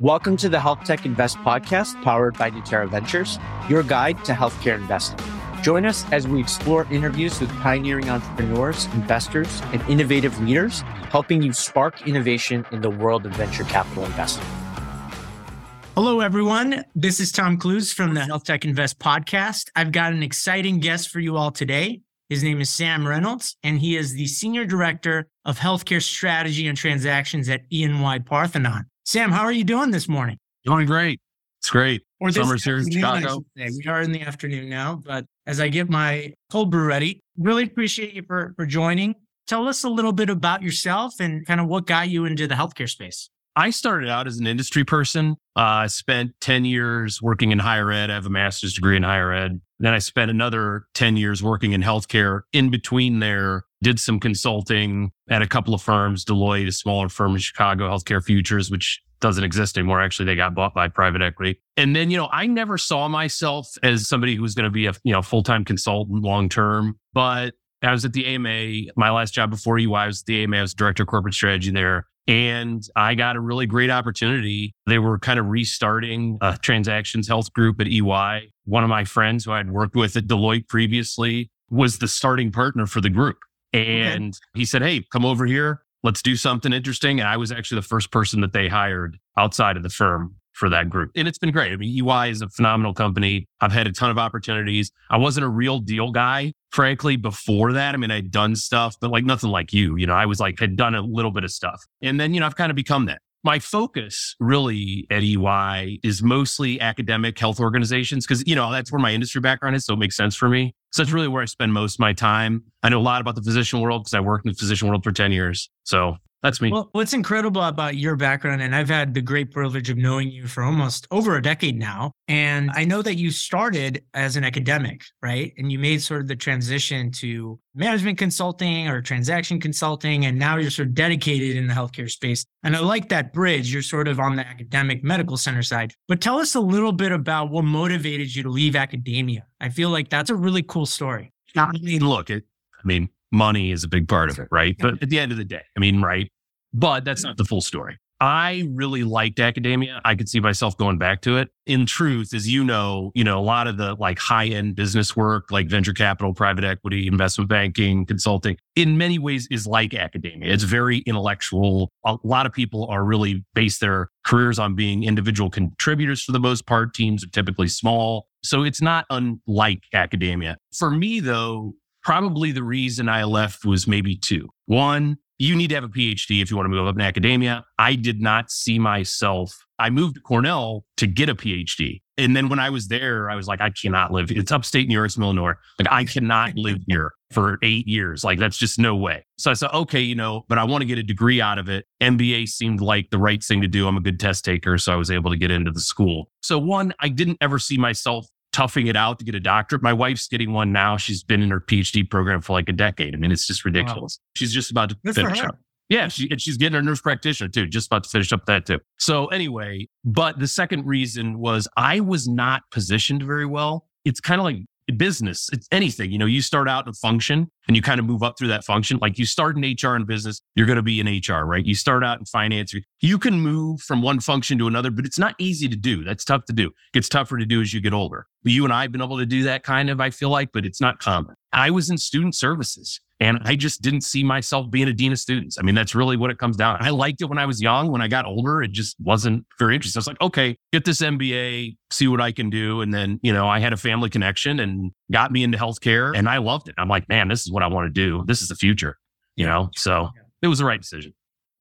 Welcome to the Health Tech Invest podcast powered by Nutera Ventures, your guide to healthcare investing. Join us as we explore interviews with pioneering entrepreneurs, investors, and innovative leaders, helping you spark innovation in the world of venture capital investing. Hello, everyone. This is Tom Clues from the Health Tech Invest podcast. I've got an exciting guest for you all today. His name is Sam Reynolds, and he is the Senior Director of Healthcare Strategy and Transactions at EY Parthenon. Sam, how are you doing this morning? Doing great. It's great. Or Summer's here in Chicago. We are in the afternoon now, but as I get my cold brew ready, really appreciate you for, for joining. Tell us a little bit about yourself and kind of what got you into the healthcare space. I started out as an industry person. Uh, I spent 10 years working in higher ed. I have a master's degree in higher ed. Then I spent another 10 years working in healthcare. In between there, did some consulting at a couple of firms, Deloitte, a smaller firm in Chicago, Healthcare Futures, which doesn't exist anymore. Actually, they got bought by private equity. And then, you know, I never saw myself as somebody who was going to be a, you know, full-time consultant long term, but I was at the AMA. My last job before EY I was at the AMA. I was director of corporate strategy there. And I got a really great opportunity. They were kind of restarting a transactions health group at EY. One of my friends who I'd worked with at Deloitte previously was the starting partner for the group. And okay. he said, Hey, come over here. Let's do something interesting. And I was actually the first person that they hired outside of the firm for that group. And it's been great. I mean, EY is a phenomenal company. I've had a ton of opportunities. I wasn't a real deal guy, frankly, before that. I mean, I'd done stuff, but like nothing like you. You know, I was like, had done a little bit of stuff. And then, you know, I've kind of become that. My focus really at EY is mostly academic health organizations because, you know, that's where my industry background is. So it makes sense for me. So that's really where I spend most of my time. I know a lot about the physician world because I worked in the physician world for 10 years. So that's me. Well, what's incredible about your background, and I've had the great privilege of knowing you for almost over a decade now. And I know that you started as an academic, right? And you made sort of the transition to management consulting or transaction consulting. And now you're sort of dedicated in the healthcare space. And I like that bridge. You're sort of on the academic medical center side. But tell us a little bit about what motivated you to leave academia. I feel like that's a really cool story. I mean, look, it, I mean, money is a big part of it, right? But at the end of the day, I mean, right? But that's not the full story. I really liked academia. I could see myself going back to it. In truth, as you know, you know, a lot of the like high end business work, like venture capital, private equity, investment banking, consulting, in many ways is like academia. It's very intellectual. A lot of people are really base their careers on being individual contributors for the most part. Teams are typically small. So it's not unlike academia. For me, though, probably the reason I left was maybe two. One, you need to have a PhD if you want to move up in academia. I did not see myself. I moved to Cornell to get a PhD. And then when I was there, I was like, I cannot live. It's upstate New York, it's middle Like, I cannot live here for eight years. Like, that's just no way. So I said, okay, you know, but I want to get a degree out of it. MBA seemed like the right thing to do. I'm a good test taker. So I was able to get into the school. So, one, I didn't ever see myself toughing it out to get a doctorate. My wife's getting one now. She's been in her PhD program for like a decade. I mean, it's just ridiculous. Wow. She's just about to Good finish up. Yeah, she, and she's getting her nurse practitioner too, just about to finish up that too. So anyway, but the second reason was I was not positioned very well. It's kind of like business, it's anything. You know, you start out in a function and you kind of move up through that function. Like you start in HR and business, you're going to be in HR, right? You start out in finance. You can move from one function to another, but it's not easy to do. That's tough to do. It gets tougher to do as you get older. But You and I have been able to do that kind of, I feel like, but it's not common. I was in student services. And I just didn't see myself being a dean of students. I mean, that's really what it comes down. I liked it when I was young. When I got older, it just wasn't very interesting. I was like, okay, get this MBA, see what I can do. And then, you know, I had a family connection and got me into healthcare and I loved it. I'm like, man, this is what I want to do. This is the future, you know? So it was the right decision.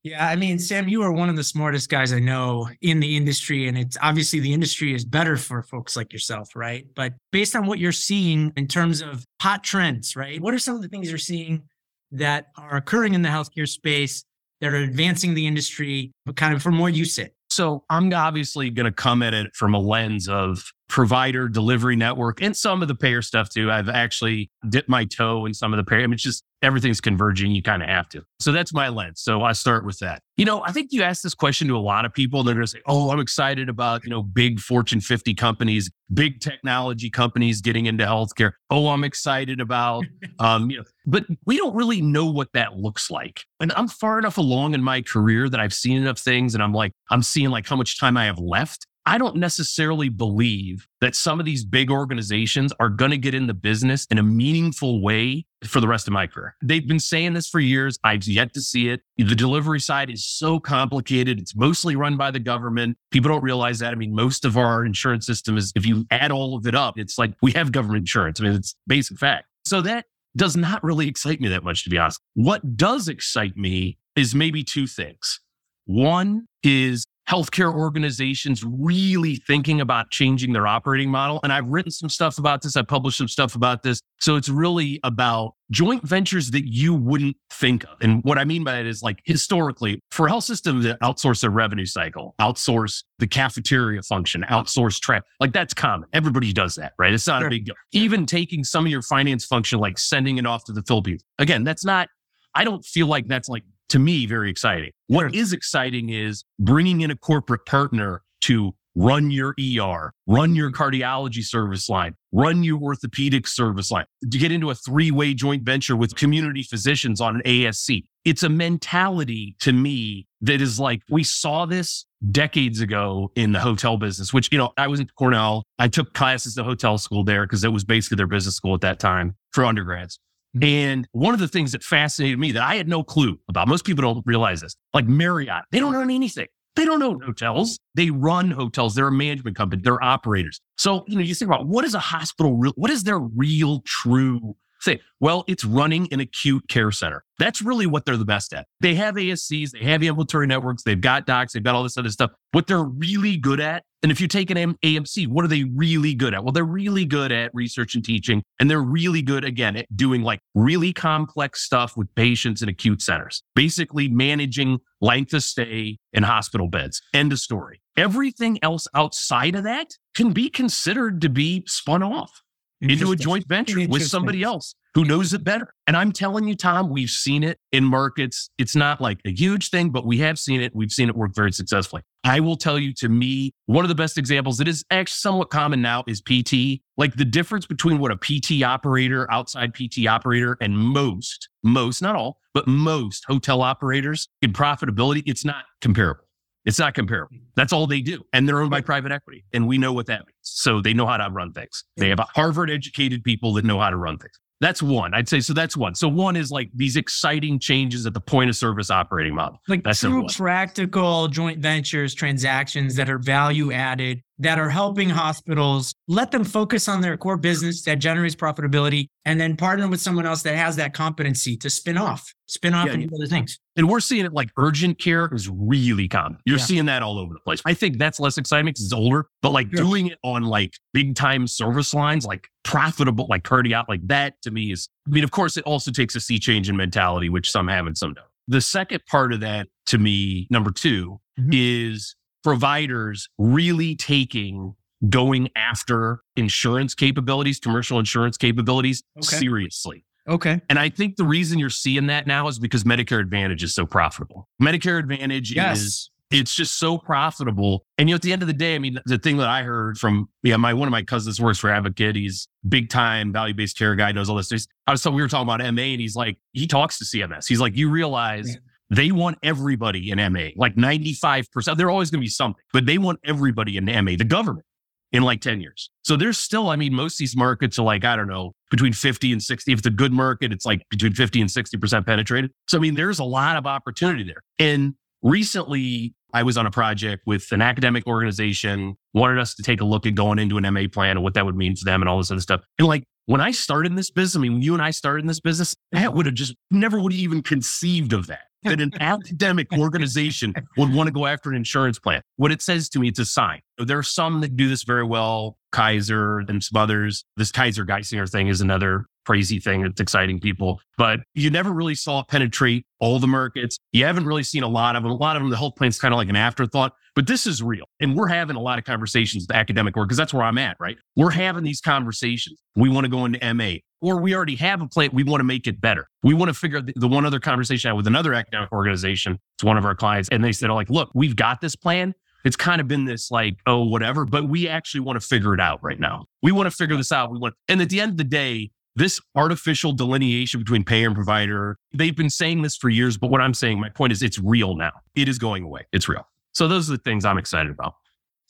Yeah, I mean, Sam, you are one of the smartest guys I know in the industry. And it's obviously the industry is better for folks like yourself, right? But based on what you're seeing in terms of hot trends, right? What are some of the things you're seeing that are occurring in the healthcare space that are advancing the industry, but kind of from where you sit? So I'm obviously going to come at it from a lens of provider delivery network and some of the payer stuff too. I've actually dipped my toe in some of the payer. I mean, it's just everything's converging. You kind of have to. So that's my lens. So I start with that. You know, I think you ask this question to a lot of people. They're going to say, Oh, I'm excited about, you know, big Fortune 50 companies, big technology companies getting into healthcare. Oh, I'm excited about, um, you know, but we don't really know what that looks like. And I'm far enough along in my career that I've seen enough things and I'm like, I'm seeing like how much time I have left I don't necessarily believe that some of these big organizations are going to get in the business in a meaningful way for the rest of my career. They've been saying this for years. I've yet to see it. The delivery side is so complicated. It's mostly run by the government. People don't realize that. I mean, most of our insurance system is, if you add all of it up, it's like we have government insurance. I mean, it's basic fact. So that does not really excite me that much, to be honest. What does excite me is maybe two things. One is healthcare organizations really thinking about changing their operating model. And I've written some stuff about this. I published some stuff about this. So it's really about joint ventures that you wouldn't think of. And what I mean by that is like historically for health systems that outsource their revenue cycle, outsource the cafeteria function, outsource track, like that's common. Everybody does that, right? It's not sure. a big deal. Even taking some of your finance function, like sending it off to the Philippines. Again, that's not, I don't feel like that's like to me very exciting. What is exciting is bringing in a corporate partner to run your ER, run your cardiology service line, run your orthopedic service line, to get into a three way joint venture with community physicians on an ASC. It's a mentality to me that is like, we saw this decades ago in the hotel business, which, you know, I was at Cornell. I took classes at hotel school there because it was basically their business school at that time for undergrads. Mm-hmm. And one of the things that fascinated me that I had no clue about, most people don't realize this, like Marriott, they don't own anything. They don't own hotels. They run hotels. They're a management company. They're operators. So, you know, you think about what is a hospital real, what is their real true say, well, it's running an acute care center. That's really what they're the best at. They have ASCs, they have ambulatory networks, they've got docs, they've got all this other stuff. What they're really good at, and if you take an AMC, what are they really good at? Well, they're really good at research and teaching, and they're really good, again, at doing like really complex stuff with patients in acute centers, basically managing length of stay in hospital beds. End of story. Everything else outside of that can be considered to be spun off into a joint venture with somebody else who knows it better. And I'm telling you, Tom, we've seen it in markets. It's not like a huge thing, but we have seen it. We've seen it work very successfully. I will tell you, to me, one of the best examples that is actually somewhat common now is PT. Like the difference between what a PT operator, outside PT operator, and most, most, not all, but most hotel operators in profitability, it's not comparable. It's not comparable. That's all they do. And they're owned by private equity. And we know what that means. So they know how to run things. They have Harvard educated people that know how to run things. That's one. I'd say so. That's one. So one is like these exciting changes at the point of service operating model. Like that's true practical joint ventures, transactions that are value added that are helping hospitals let them focus on their core business that generates profitability and then partner with someone else that has that competency to spin off, spin off yeah, and do other things. And we're seeing it like urgent care is really common. You're yeah. seeing that all over the place. I think that's less exciting because it's older, but like sure. doing it on like big time service lines, like profitable, like cardiac, like that to me is, I mean, of course, it also takes a sea change in mentality, which some have and some don't. The second part of that to me, number 2 mm-hmm. is providers really taking going after insurance capabilities, commercial insurance capabilities okay. seriously. Okay. And I think the reason you're seeing that now is because Medicare Advantage is so profitable. Medicare Advantage yes. is it's just so profitable. And you know, at the end of the day, I mean, the thing that I heard from yeah, my one of my cousins works for Advocate. He's big time value based care guy, knows all this. I was so we were talking about MA, and he's like, he talks to CMS. He's like, you realize they want everybody in MA, like 95%. They're always going to be something, but they want everybody in MA, the government in like 10 years. So there's still, I mean, most of these markets are like, I don't know, between 50 and 60. If it's a good market, it's like between 50 and 60% penetrated. So, I mean, there's a lot of opportunity there. And recently I was on a project with an academic organization, wanted us to take a look at going into an MA plan and what that would mean for them and all this other stuff. And like when I started in this business, I mean, when you and I started in this business, that would have just never would have even conceived of that that an academic organization would want to go after an insurance plan. What it says to me, it's a sign. There are some that do this very well, Kaiser and some others. This Kaiser Geisinger thing is another crazy thing that's exciting people. But you never really saw it penetrate all the markets. You haven't really seen a lot of them. A lot of them, the health plan's kind of like an afterthought. But this is real. And we're having a lot of conversations with academic work because that's where I'm at, right? We're having these conversations. We want to go into MA or we already have a plan. We want to make it better. We want to figure the, the one other conversation I had with another academic organization. It's one of our clients. And they said, like, look, we've got this plan. It's kind of been this like, oh, whatever, but we actually want to figure it out right now. We want to figure this out. We want, and at the end of the day, this artificial delineation between payer and provider, they've been saying this for years, but what I'm saying, my point is it's real now. It is going away. It's real. So those are the things I'm excited about.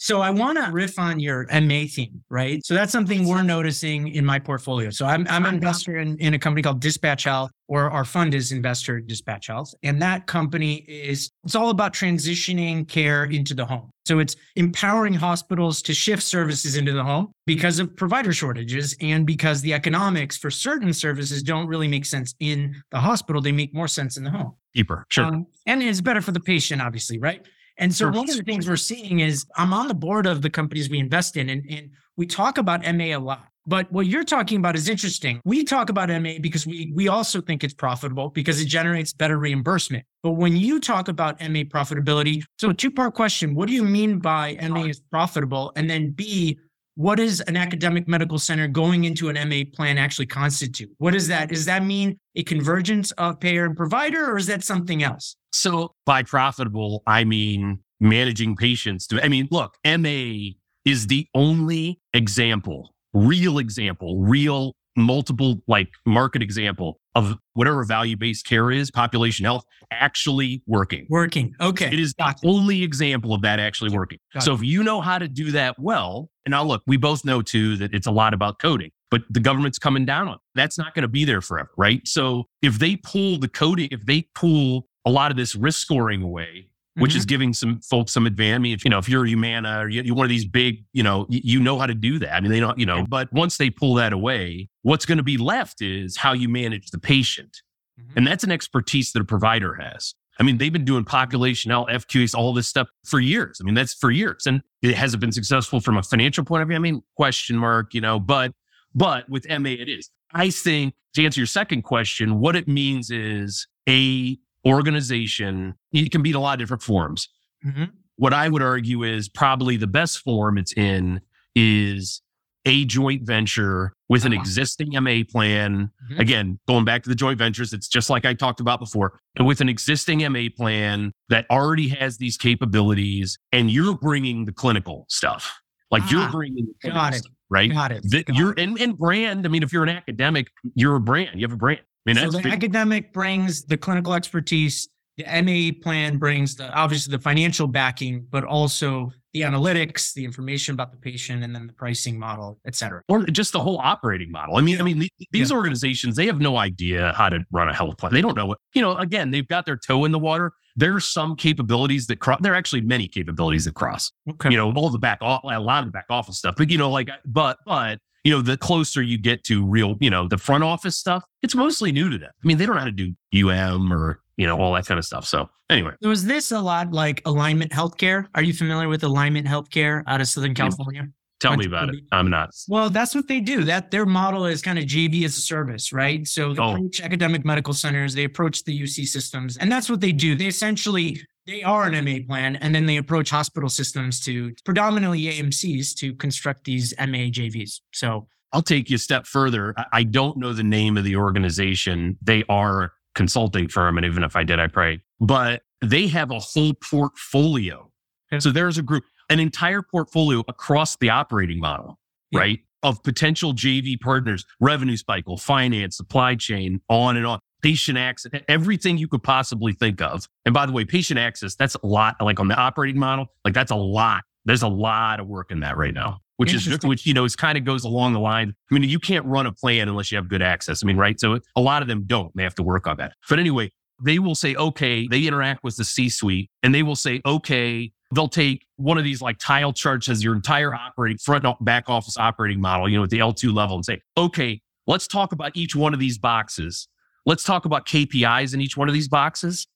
So I want to riff on your MA theme, right? So that's something we're noticing in my portfolio. So I'm, I'm an investor in, in a company called Dispatch Health, or our fund is investor Dispatch Health. And that company is, it's all about transitioning care into the home. So it's empowering hospitals to shift services into the home because of provider shortages and because the economics for certain services don't really make sense in the hospital. They make more sense in the home. Deeper, sure. Um, and it's better for the patient, obviously, right? And so one of the things we're seeing is I'm on the board of the companies we invest in, and, and we talk about MA a lot. But what you're talking about is interesting. We talk about MA because we we also think it's profitable because it generates better reimbursement. But when you talk about MA profitability, so two part question: What do you mean by MA is profitable? And then B, what does an academic medical center going into an MA plan actually constitute? What does that? Does that mean a convergence of payer and provider, or is that something else? So by profitable, I mean managing patients. To, I mean, look, MA is the only example, real example, real multiple like market example of whatever value based care is, population health actually working. Working. Okay. It is the only example of that actually working. Got so it. if you know how to do that well, and now look, we both know too that it's a lot about coding, but the government's coming down on it. That's not going to be there forever, right? So if they pull the coding, if they pull a lot of this risk scoring away, which mm-hmm. is giving some folks some advantage. I mean, if you know, if you're a Humana or you're one of these big, you know, you, you know how to do that. I mean, they don't, you know, but once they pull that away, what's going to be left is how you manage the patient. Mm-hmm. And that's an expertise that a provider has. I mean, they've been doing population health, FQAs, all this stuff for years. I mean, that's for years. And it hasn't been successful from a financial point of view. I mean, question mark, you know, but, but with MA, it is. I think to answer your second question, what it means is a organization. It can be in a lot of different forms. Mm-hmm. What I would argue is probably the best form it's in is a joint venture with an uh-huh. existing MA plan. Mm-hmm. Again, going back to the joint ventures, it's just like I talked about before, and with an existing MA plan that already has these capabilities, and you're bringing the clinical stuff. Like ah, you're bringing the got it. Stuff, right? Got it. Got you're it. And, and brand. I mean, if you're an academic, you're a brand. You have a brand. I mean, so the big. academic brings the clinical expertise. The MA plan brings the obviously the financial backing, but also the analytics, the information about the patient, and then the pricing model, et cetera. Or just the whole operating model. I mean, yeah. I mean, these yeah. organizations, they have no idea how to run a health plan. They don't know what, you know, again, they've got their toe in the water. There are some capabilities that cross. There are actually many capabilities that cross. Okay. You know, all the back, a lot of the back office stuff. But you know, like, but but you know, the closer you get to real, you know, the front office stuff, it's mostly new to them. I mean, they don't know how to do UM or, you know, all that kind of stuff. So anyway. Was this a lot like Alignment Healthcare? Are you familiar with Alignment Healthcare out of Southern California? Tell me about it. I'm not. Well, that's what they do. That their model is kind of JV as a service, right? So they oh. approach academic medical centers, they approach the UC systems, and that's what they do. They essentially they are an MA plan, and then they approach hospital systems to predominantly AMCs to construct these MA JVs. So I'll take you a step further. I don't know the name of the organization. They are consulting firm, and even if I did, I pray. But they have a whole portfolio. Okay. So there's a group, an entire portfolio across the operating model, yeah. right? Of potential JV partners, revenue cycle, finance, supply chain, on and on patient access, everything you could possibly think of. And by the way, patient access, that's a lot, like on the operating model, like that's a lot. There's a lot of work in that right now, which is, which, you know, is kind of goes along the line. I mean, you can't run a plan unless you have good access. I mean, right. So a lot of them don't. They have to work on that. But anyway, they will say, okay, they interact with the C suite and they will say, okay, they'll take one of these like tile charts as your entire operating front back office operating model, you know, at the L2 level and say, okay, let's talk about each one of these boxes Let's talk about KPIs in each one of these boxes.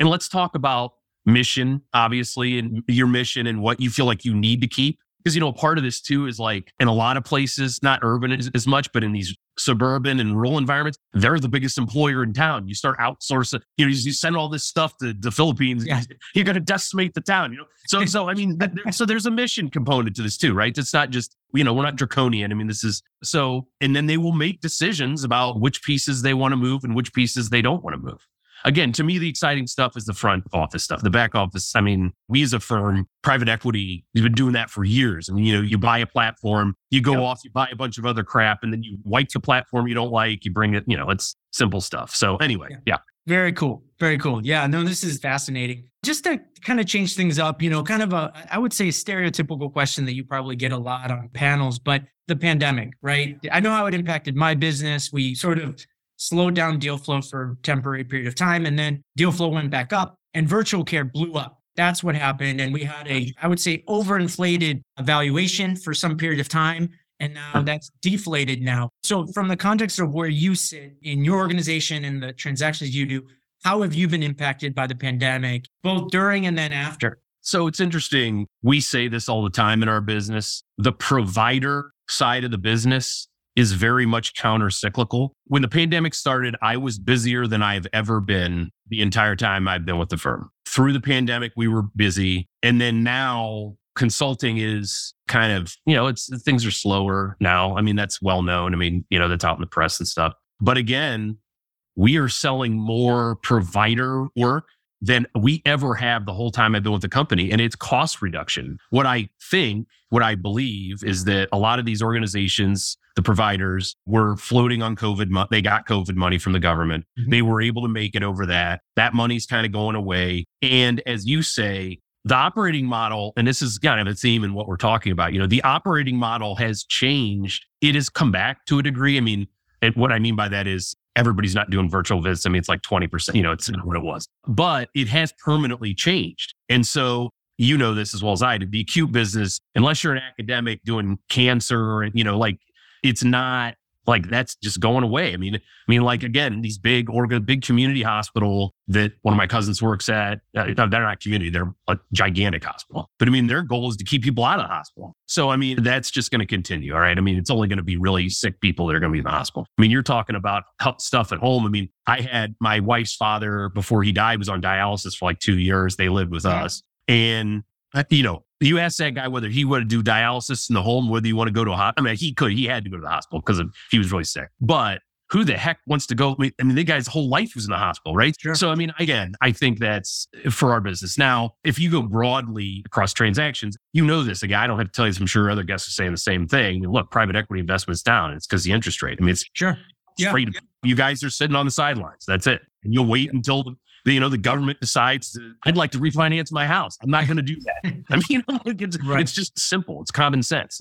And let's talk about mission, obviously, and your mission and what you feel like you need to keep. Because, you know, a part of this too is like in a lot of places, not urban as, as much, but in these suburban and rural environments, they're the biggest employer in town. You start outsourcing, you know, you send all this stuff to the Philippines, yeah. you're going to decimate the town, you know? So, so I mean, so there's a mission component to this too, right? It's not just, you know, we're not draconian. I mean, this is so, and then they will make decisions about which pieces they want to move and which pieces they don't want to move again, to me, the exciting stuff is the front office stuff, the back office. I mean, we as a firm, private equity, we've been doing that for years. Mean, you know, you buy a platform, you go yep. off, you buy a bunch of other crap, and then you wipe the platform you don't like, you bring it, you know, it's simple stuff. So anyway, yeah. yeah. Very cool. Very cool. Yeah, no, this is fascinating. Just to kind of change things up, you know, kind of a, I would say, stereotypical question that you probably get a lot on panels, but the pandemic, right? I know how it impacted my business. We sort of slowed down deal flow for a temporary period of time. And then deal flow went back up and virtual care blew up. That's what happened. And we had a, I would say, overinflated valuation for some period of time. And now that's deflated now. So, from the context of where you sit in your organization and the transactions you do, how have you been impacted by the pandemic, both during and then after? So, it's interesting. We say this all the time in our business. The provider side of the business is very much counter cyclical. When the pandemic started, I was busier than I've ever been the entire time I've been with the firm. Through the pandemic, we were busy. And then now consulting is kind of, you know, it's things are slower now. I mean, that's well known. I mean, you know, that's out in the press and stuff. But again, we are selling more provider work than we ever have the whole time I've been with the company. And it's cost reduction. What I think, what I believe is that a lot of these organizations, the providers were floating on COVID. Mo- they got COVID money from the government. Mm-hmm. They were able to make it over that. That money's kind of going away. And as you say, the operating model, and this is kind of a theme in what we're talking about, you know, the operating model has changed. It has come back to a degree. I mean, and what I mean by that is everybody's not doing virtual visits. I mean, it's like 20%, you know, it's not what it was, but it has permanently changed. And so you know this as well as I do. The acute business, unless you're an academic doing cancer, and you know, like it's not like that's just going away. I mean, I mean, like again, these big organ, big community hospital that one of my cousins works at. Uh, they're not community; they're a gigantic hospital. But I mean, their goal is to keep people out of the hospital. So I mean, that's just going to continue. All right. I mean, it's only going to be really sick people that are going to be in the hospital. I mean, you're talking about health stuff at home. I mean, I had my wife's father before he died was on dialysis for like two years. They lived with us, and uh, you know, you ask that guy whether he would do dialysis in the home, whether you want to go to a hospital. I mean, he could, he had to go to the hospital because he was really sick. But who the heck wants to go? I mean, the guy's whole life was in the hospital, right? Sure. So, I mean, again, I think that's for our business. Now, if you go broadly across transactions, you know this. Again, I don't have to tell you this. I'm sure other guests are saying the same thing. Look, private equity investment's down. It's because the interest rate. I mean, it's sure. Yeah. You guys are sitting on the sidelines. That's it. And you'll wait until the you know, the government decides to, I'd like to refinance my house. I'm not going to do that. I mean, you know, it's, right. it's, just simple. It's common sense.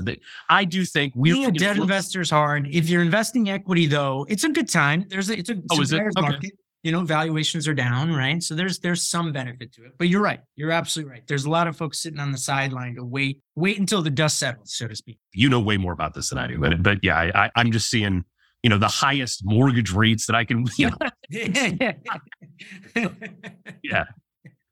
I do think we being a debt investor is hard. If you're investing equity, though, it's a good time. There's a, it's a, it's oh, is it? Okay. market. You know, valuations are down, right? So there's there's some benefit to it. But you're right. You're absolutely right. There's a lot of folks sitting on the sideline to wait, wait until the dust settles, so to speak. You know way more about this than I do, but but yeah, I, I I'm just seeing you know the highest mortgage rates that I can. You know. yeah.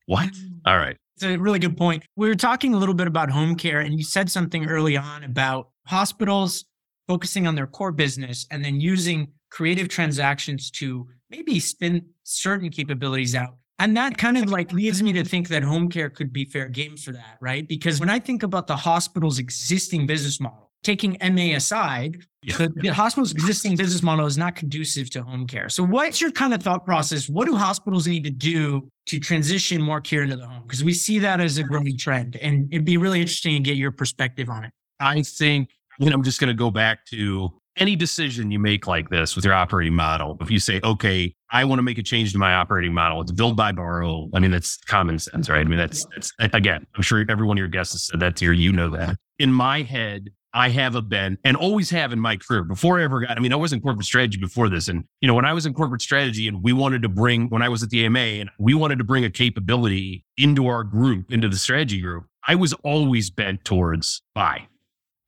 What? All right. It's a really good point. We were talking a little bit about home care, and you said something early on about hospitals focusing on their core business and then using creative transactions to maybe spin certain capabilities out. And that kind of like leads me to think that home care could be fair game for that, right? Because when I think about the hospital's existing business model, taking MA aside, yeah. the, the, hospital's existing business model is not conducive to home care. So, what's your kind of thought process? What do hospitals need to do to transition more care into the home? Because we see that as a growing trend, and it'd be really interesting to get your perspective on it. I think, know, I'm just going to go back to any decision you make like this with your operating model. If you say, okay, I want to make a change to my operating model, it's build, buy borrow. I mean, that's common sense, right? I mean, that's, that's again, I'm sure every one of your guests has said that to you. You know that. In my head, I have a been and always have in my career before I ever got, I mean, I was in corporate strategy before this. And, you know, when I was in corporate strategy and we wanted to bring, when I was at the AMA and we wanted to bring a capability into our group, into the strategy group, I was always bent towards buy,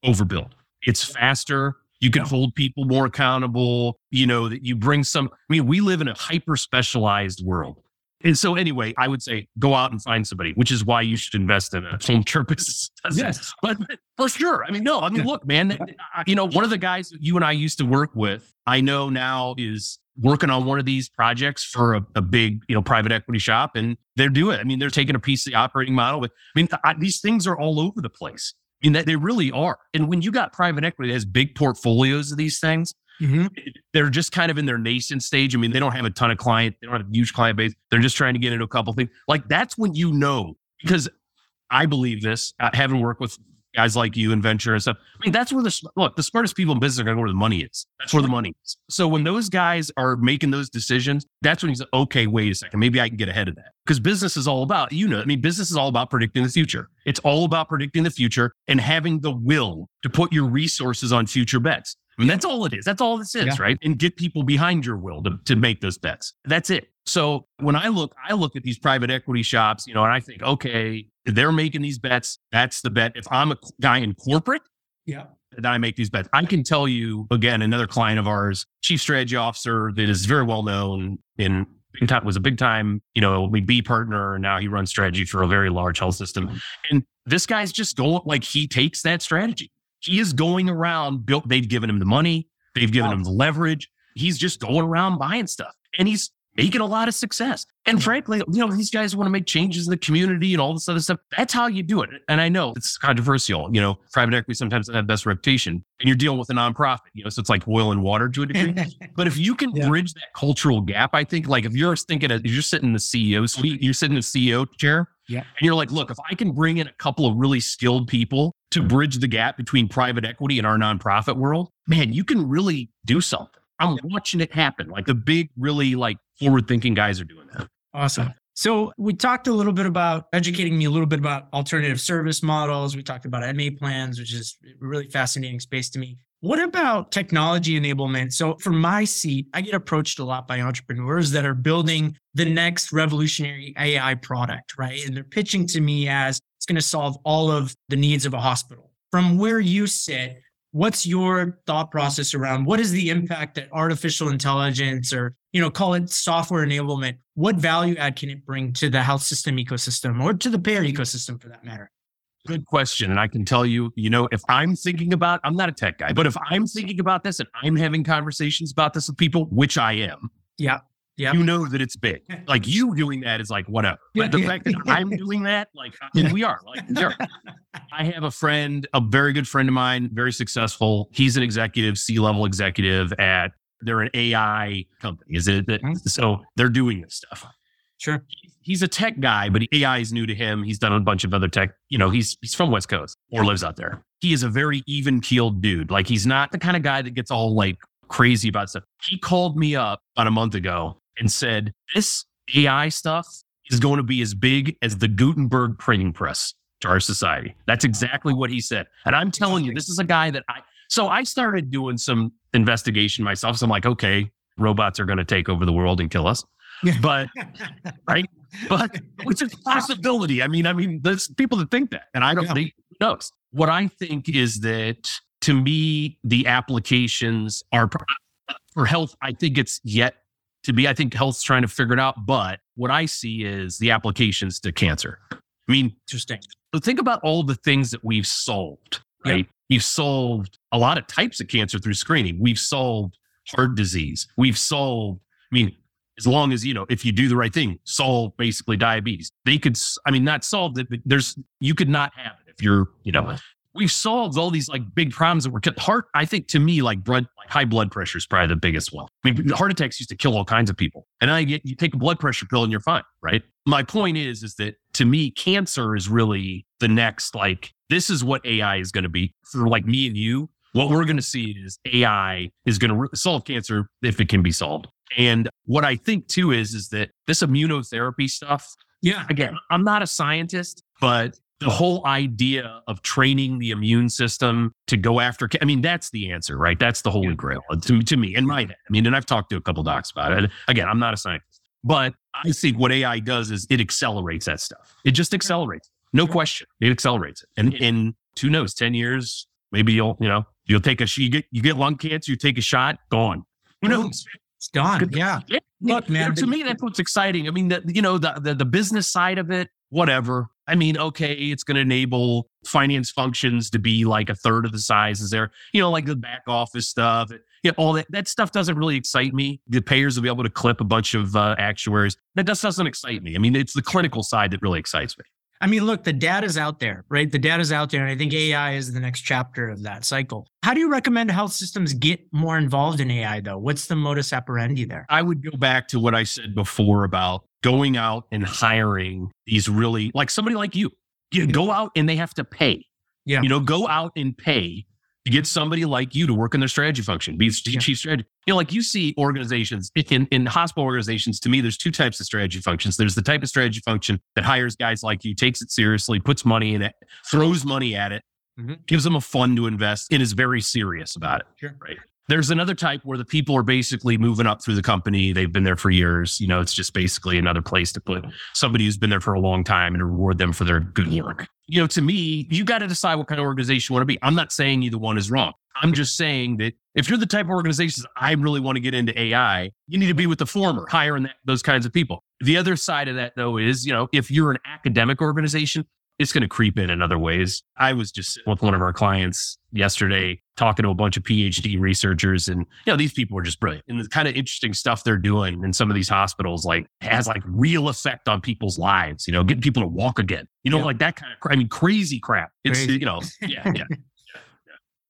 overbuild. It's faster. You can hold people more accountable. You know, that you bring some, I mean, we live in a hyper specialized world. And so anyway, I would say go out and find somebody, which is why you should invest in a home care business. Yes. But for sure. I mean, no, I mean, look, man, you know, one of the guys that you and I used to work with, I know now is working on one of these projects for a, a big, you know, private equity shop and they're doing it. I mean, they're taking a piece of the operating model with, I mean, I, these things are all over the place. I mean, they really are. And when you got private equity that has big portfolios of these things, Mhm. they're just kind of in their nascent stage. I mean, they don't have a ton of client, they don't have a huge client base. They're just trying to get into a couple things. Like that's when you know, because I believe this, uh, having worked with guys like you and venture and stuff. I mean, that's where the look, the smartest people in business are going to go where the money is. That's where the money is. So when those guys are making those decisions, that's when he's like, okay, wait a second, maybe I can get ahead of that. Because business is all about, you know, I mean, business is all about predicting the future. It's all about predicting the future and having the will to put your resources on future bets. I mean, that's all it is. That's all this is, Yeah. right? And get people behind your will to, to make those bets. That's it. So when I look, I look at these private equity shops, you know, and I think, okay, they're making these bets. That's the bet. If I'm a guy in corporate, Yeah. that I make these bets. I can tell you again, another client of ours, chief strategy officer that is very well known in big time was a big time, you know, we B partner. And now he runs strategy for a very large health system. And this guy's just going like he takes that strategy. He is going around built, they've given him the money, they've given Wow. him the leverage. He's just going around buying stuff. And he's making a lot of success. And frankly, you know, these guys want to make changes in the community and all this other stuff. That's how you do it. And I know it's controversial. You know, private equity sometimes doesn't have the best reputation and you're dealing with a nonprofit, you know, so it's like oil and water to a degree. But if you can Yeah. bridge that cultural gap, I think like if you're thinking of, you're sitting in the CEO suite, you're sitting in the CEO chair, Yeah. and you're like, look, if I can bring in a couple of really skilled people to bridge the gap between private equity and our nonprofit world, man, you can really do something. I'm watching it happen. Like the big, really like forward thinking guys are doing that. Awesome. So we talked a little bit about educating me a little bit about alternative service models. We talked about MA plans, which is a really fascinating space to me. What about technology enablement? So from my seat, I get approached a lot by entrepreneurs that are building the next revolutionary AI product, right? And they're pitching to me as going to solve all of the needs of a hospital. From where you sit, what's your thought process around what is the impact that artificial intelligence or you know call it software enablement what value add can it bring to the health system ecosystem or to the payer ecosystem for that matter Good question. And I can tell you, you know, if I'm thinking about, I'm not a tech guy, but if I'm thinking about this and I'm having conversations about this with people, which I am, yeah yeah you know that it's big. Like you doing that is like whatever. But the Yeah. fact that I'm doing that, like and we are, like sure. I have a friend, a very good friend of mine, very successful. He's an executive, C-level executive at they're an AI company. Is it that Mhm. so they're doing this stuff. sure He's a tech guy, but AI is new to him. He's done a bunch of other tech, you know, he's he's from West Coast or lives out there. He is a very even-keeled dude. Like he's not the kind of guy that gets all like crazy about stuff. He called me up about a month ago and said, This AI stuff is going to be as big as the Gutenberg printing press to our society. That's exactly what he said. And I'm telling you, this is a guy that I, so I started doing some investigation myself. So I'm like, okay, robots are going to take over the world and kill us. But, right? But, which is a possibility. I mean, I mean, there's people that think that, and I don't Yeah. think, who knows? What I think is that to me, the applications are for health. I think it's yet to be. I think health's trying to figure it out. But what I see is the applications to cancer. I mean, interesting so think about all the things that we've solved, Yeah. right? You've solved a lot of types of cancer through screening. We've solved heart disease. We've solved, I mean, as long as, you know, if you do the right thing, solve basically diabetes. They could, I mean, not solve it, but there's, you could not have it if you're, you know, we've solved all these like big problems that were heart. I think to me, like blood, like high blood pressure is probably the biggest one. I mean, heart attacks used to kill all kinds of people. And I get, you take a blood pressure pill and you're fine, right? My point is, is that to me, cancer is really the next, like, this is what AI is going to be for like me and you. What we're going to see is AI is going to re- solve cancer if it can be solved. And what I think too is, is that this immunotherapy stuff, yeah again, I'm not a scientist, but the whole idea of training the immune system to go after, I mean, that's the answer, right? That's the holy grail uh, to, to me in my head. I mean, and I've talked to a couple docs about it. Again, I'm not a scientist, but I think what AI does is it accelerates that stuff. It just accelerates, no question. It accelerates it. And in who knows, 10 years, maybe you'll, you know, you'll take a, you get, you get lung cancer, you take a shot, gone. Who knows? it's gone yeah. Look, man, to me, that's what's exciting. I mean, the, you know, the, the, the business side of it, whatever. I mean, okay, it's going to enable finance functions to be like a third of the size as there, you know, like the back office stuff, you know, all that, that stuff doesn't really excite me. The payers will be able to clip a bunch of uh, actuaries. That just doesn't excite me. I mean, it's the clinical side that really excites me. I mean, look, the data's out there, right? The data's out there. And I think AI is the next chapter of that cycle. How do you recommend health systems get more involved in AI, though? What's the modus operandi there? I would go back to what I said before about going out and hiring these really, like somebody like you. You go out and they have to pay. Yeah. You know, go out and pay to get somebody like you to work in their strategy function, be yeah. chief strategy. You know, like you see organizations in, in hospital organizations, to me, there's two types of strategy functions. There's the type of strategy function that hires guys like you, takes it seriously, puts money in it, throws money at it, mm-hmm. gives them a fund to invest, and is very serious about it. Sure. Right. There's another type where the people are basically moving up through the company. They've been there for years. You know, it's just basically another place to put somebody who's been there for a long time and reward them for their good work. You know, to me, you got to decide what kind of organization you want to be. I'm not saying either one is wrong. I'm just saying that if you're the type of organizations I really want to get into AI, you need to be with the former, hiring that, those kinds of people. The other side of that, though, is you know, if you're an academic organization, it's going to creep in in other ways. I was just with one of our clients yesterday talking to a bunch of PhD researchers and you know these people are just brilliant and the kind of interesting stuff they're doing in some of these hospitals like has like real effect on people's lives, you know, getting people to walk again. You know, yeah. like that kind of I mean crazy crap. It's crazy. you know, yeah, yeah.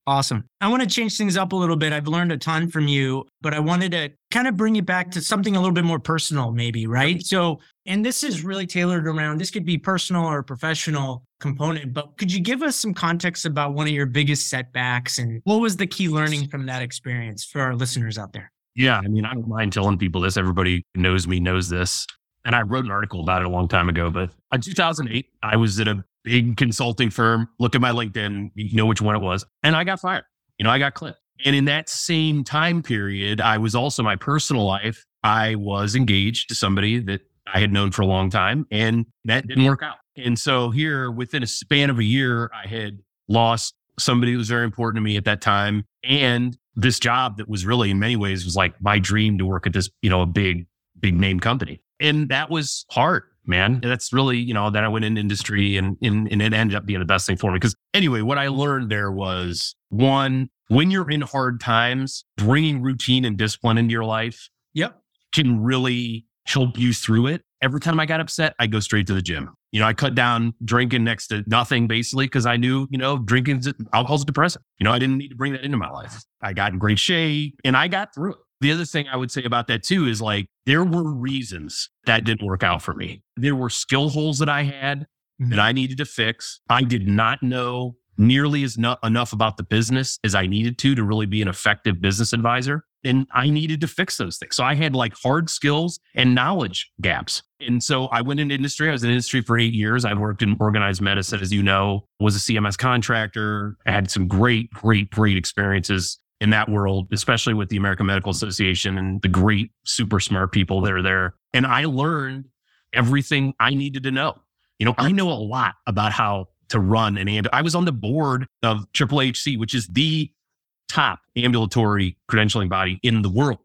Awesome. I want to change things up a little bit. I've learned a ton from you, but I wanted to kind of bring you back to something a little bit more personal, maybe, right? So, and this is really tailored around this could be personal or professional component, but could you give us some context about one of your biggest setbacks and what was the key learning from that experience for our listeners out there? Yeah. I mean, I don't mind telling people this. Everybody knows me, knows this. And I wrote an article about it a long time ago, but in 2008, I was at a big consulting firm. Look at my LinkedIn, you know which one it was. And I got fired. You know, I got clipped. And in that same time period, I was also my personal life. I was engaged to somebody that I had known for a long time, and that didn't work out. And so here, within a span of a year, I had lost somebody who was very important to me at that time, and this job that was really, in many ways, was like my dream to work at this, you know, a big, big name company, and that was hard man. That's really, you know, then I went in industry and, and, and it ended up being the best thing for me. Because anyway, what I learned there was one, when you're in hard times, bringing routine and discipline into your life yep. can really help you through it. Every time I got upset, I go straight to the gym. You know, I cut down drinking next to nothing basically because I knew, you know, drinking alcohol's a depressant. You know, I didn't need to bring that into my life. I got in great shape and I got through it. The other thing I would say about that too is like there were reasons that didn't work out for me. There were skill holes that I had mm-hmm. that I needed to fix. I did not know nearly as no- enough about the business as I needed to to really be an effective business advisor. And I needed to fix those things. So I had like hard skills and knowledge gaps. And so I went into industry. I was in industry for eight years. I worked in organized medicine, as you know, was a CMS contractor. I had some great, great, great experiences in that world, especially with the American Medical Association and the great, super smart people that are there. And I learned everything I needed to know. You know, I know a lot about how to run an ambulance. I was on the board of HHC, which is the top ambulatory credentialing body in the world.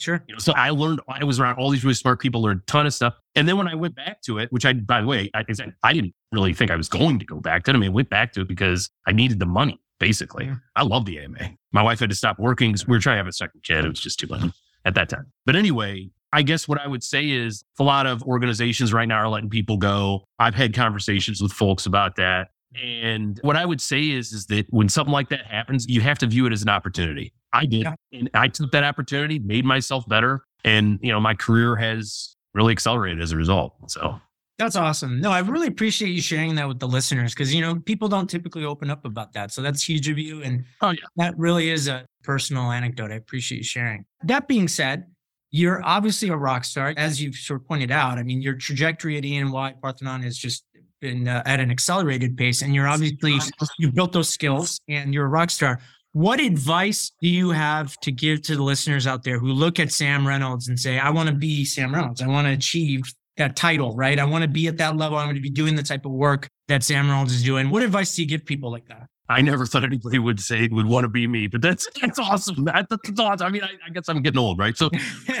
Sure. You know, so I learned, I was around all these really smart people, learned a ton of stuff. And then when I went back to it, which I, by the way, I, I didn't really think I was going to go back to it. I mean, I went back to it because I needed the money basically. Yeah. I love the AMA. My wife had to stop working because we were trying to have a second kid. It was just too much at that time. But anyway, I guess what I would say is a lot of organizations right now are letting people go. I've had conversations with folks about that. And what I would say is, is that when something like that happens, you have to view it as an opportunity. I did. Yeah. And I took that opportunity, made myself better. And, you know, my career has really accelerated as a result. So that's awesome. No, I really appreciate you sharing that with the listeners because you know people don't typically open up about that. So that's huge of you, and oh yeah, that really is a personal anecdote. I appreciate you sharing. That being said, you're obviously a rock star, as you've sort of pointed out. I mean, your trajectory at EY Parthenon has just been uh, at an accelerated pace, and you're obviously you built those skills, and you're a rock star. What advice do you have to give to the listeners out there who look at Sam Reynolds and say, "I want to be Sam Reynolds. I want to achieve that title, right? I want to be at that level. I'm going to be doing the type of work that Sam Reynolds is doing. What advice do you give people like that? I never thought anybody would say would want to be me, but that's that's awesome. That, that's awesome. I mean, I, I, guess I'm getting old, right? So,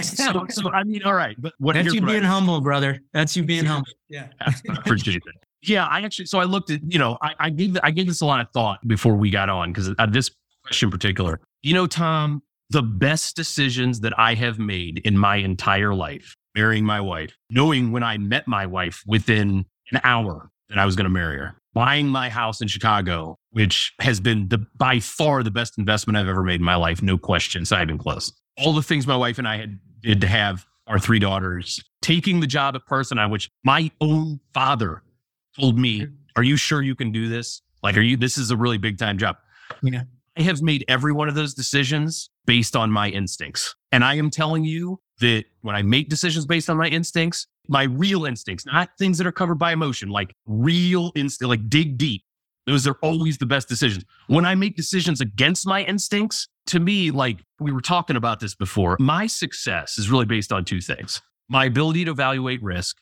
so, so, I mean, all right. But what that's you being humble, brother. That's you being humble. Yeah, I appreciate that. Yeah, I actually. So I looked at, you know, I, I gave I gave this a lot of thought before we got on because uh, this question in particular. You know, Tom, the best decisions that I have made in my entire life, marrying my wife, knowing when I met my wife within an hour that I was going to marry her, buying my house in Chicago, which has been the by far the best investment I've ever made in my life, no question. It's not even close. All the things my wife and I had did to have our three daughters, taking the job at Person, which my own father told me, "Are you sure you can do this? Like, are you? This is a really big time job." Yeah. I have made every one of those decisions based on my instincts. And I am telling you that when I make decisions based on my instincts, my real instincts, not things that are covered by emotion, like real instinct, like dig deep. Those are always the best decisions. When I make decisions against my instincts, to me, like we were talking about this before, my success is really based on two things my ability to evaluate risk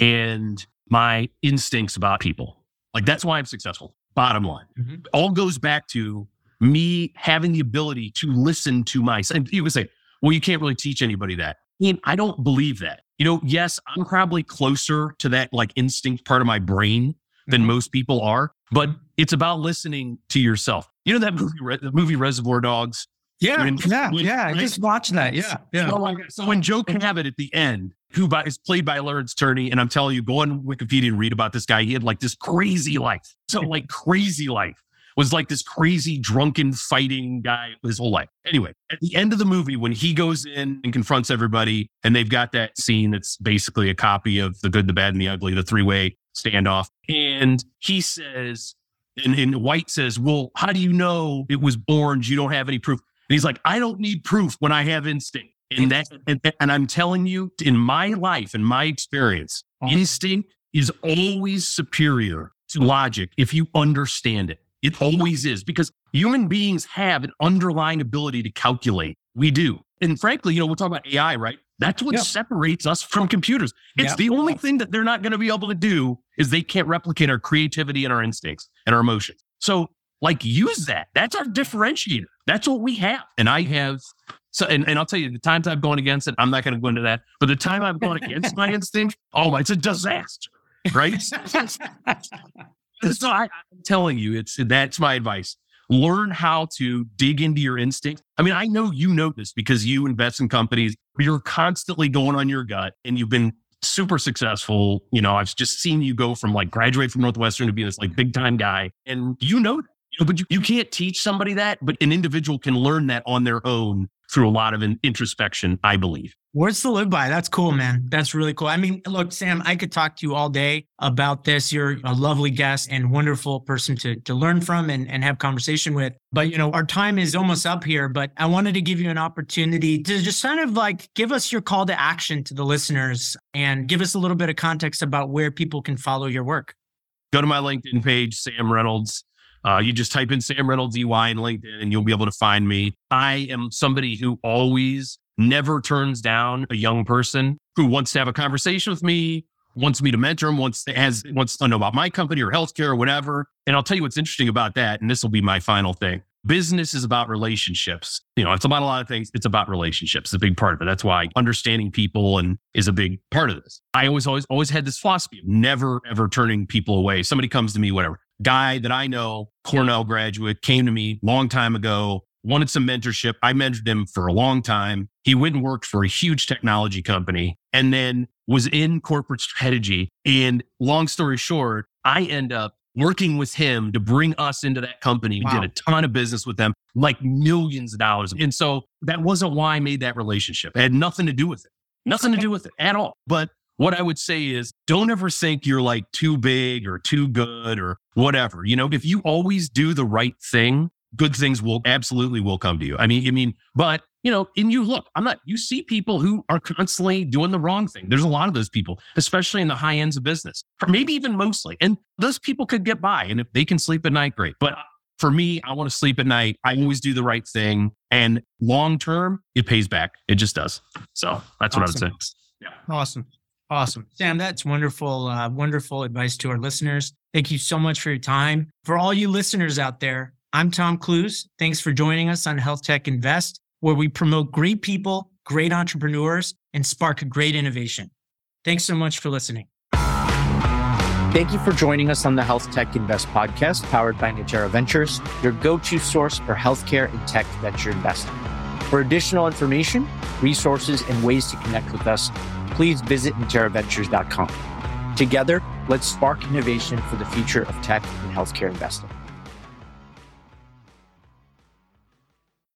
and my instincts about people. Like that's why I'm successful. Bottom line. Mm-hmm. All goes back to me having the ability to listen to myself. And you would say, well, you can't really teach anybody that. I mean, I don't believe that. You know, yes, I'm probably closer to that like instinct part of my brain than mm-hmm. most people are, but it's about listening to yourself. You know that movie, the movie Reservoir Dogs? Yeah, when, yeah, when, yeah. Right? Just watching that. Yeah, yeah. So, so when Joe Cabot at the end, who by, is played by Lawrence Tierney, and I'm telling you, go on Wikipedia and read about this guy. He had like this crazy life, so like crazy life was like this crazy drunken fighting guy his whole life. Anyway, at the end of the movie, when he goes in and confronts everybody, and they've got that scene that's basically a copy of The Good, the Bad, and the Ugly, the three way standoff. And he says, and, and White says, Well, how do you know it was orange? You don't have any proof. And he's like, I don't need proof when I have instinct. And that, and, and I'm telling you, in my life, in my experience, uh-huh. instinct is always superior to logic if you understand it. It always is because human beings have an underlying ability to calculate. We do. And frankly, you know, we'll talk about AI, right? That's what separates us from computers. It's the only thing that they're not going to be able to do is they can't replicate our creativity and our instincts and our emotions. So, like, use that. That's our differentiator. That's what we have. And I have. So, and, and I'll tell you, the times I've gone against it, I'm not going to go into that. But the time I've gone against my instinct, oh, it's a disaster, right? so I, I'm telling you, it's that's my advice. Learn how to dig into your instinct. I mean, I know you know this because you invest in companies. You're constantly going on your gut and you've been super successful. You know, I've just seen you go from like graduate from Northwestern to be this like big time guy. And you know. You know, but you, you can't teach somebody that, but an individual can learn that on their own through a lot of introspection, I believe. Words to live by. That's cool, man. That's really cool. I mean, look, Sam, I could talk to you all day about this. You're a lovely guest and wonderful person to, to learn from and, and have conversation with. But, you know, our time is almost up here, but I wanted to give you an opportunity to just kind of like give us your call to action to the listeners and give us a little bit of context about where people can follow your work. Go to my LinkedIn page, Sam Reynolds. Uh, you just type in Sam Reynolds EY in LinkedIn and you'll be able to find me. I am somebody who always never turns down a young person who wants to have a conversation with me, wants me to mentor him, wants to, has, wants to know about my company or healthcare or whatever. And I'll tell you what's interesting about that. And this will be my final thing. Business is about relationships. You know, it's about a lot of things. It's about relationships. A big part of it. That's why understanding people and is a big part of this. I always, always, always had this philosophy of never, ever turning people away. Somebody comes to me, whatever guy that I know, Cornell graduate, came to me long time ago, wanted some mentorship. I mentored him for a long time. He went and worked for a huge technology company and then was in corporate strategy. And long story short, I end up working with him to bring us into that company. Wow. We did a ton of business with them, like millions of dollars. And so that wasn't why I made that relationship. It had nothing to do with it. Nothing to do with it at all. But what I would say is don't ever think you're like too big or too good or whatever. You know, if you always do the right thing, good things will absolutely will come to you. I mean, I mean, but you know, and you look, I'm not, you see people who are constantly doing the wrong thing. There's a lot of those people, especially in the high ends of business, or maybe even mostly. And those people could get by. And if they can sleep at night, great. But for me, I want to sleep at night. I always do the right thing. And long term, it pays back. It just does. So that's awesome. what I would say. Yeah. Awesome. Awesome. Sam, that's wonderful, uh, wonderful advice to our listeners. Thank you so much for your time. For all you listeners out there, I'm Tom Clues. Thanks for joining us on Health Tech Invest, where we promote great people, great entrepreneurs, and spark great innovation. Thanks so much for listening. Thank you for joining us on the Health Tech Invest podcast, powered by Natera Ventures, your go to source for healthcare and tech venture investing. For additional information, resources, and ways to connect with us, please visit NateraVentures.com. Together, let's spark innovation for the future of tech and healthcare investing.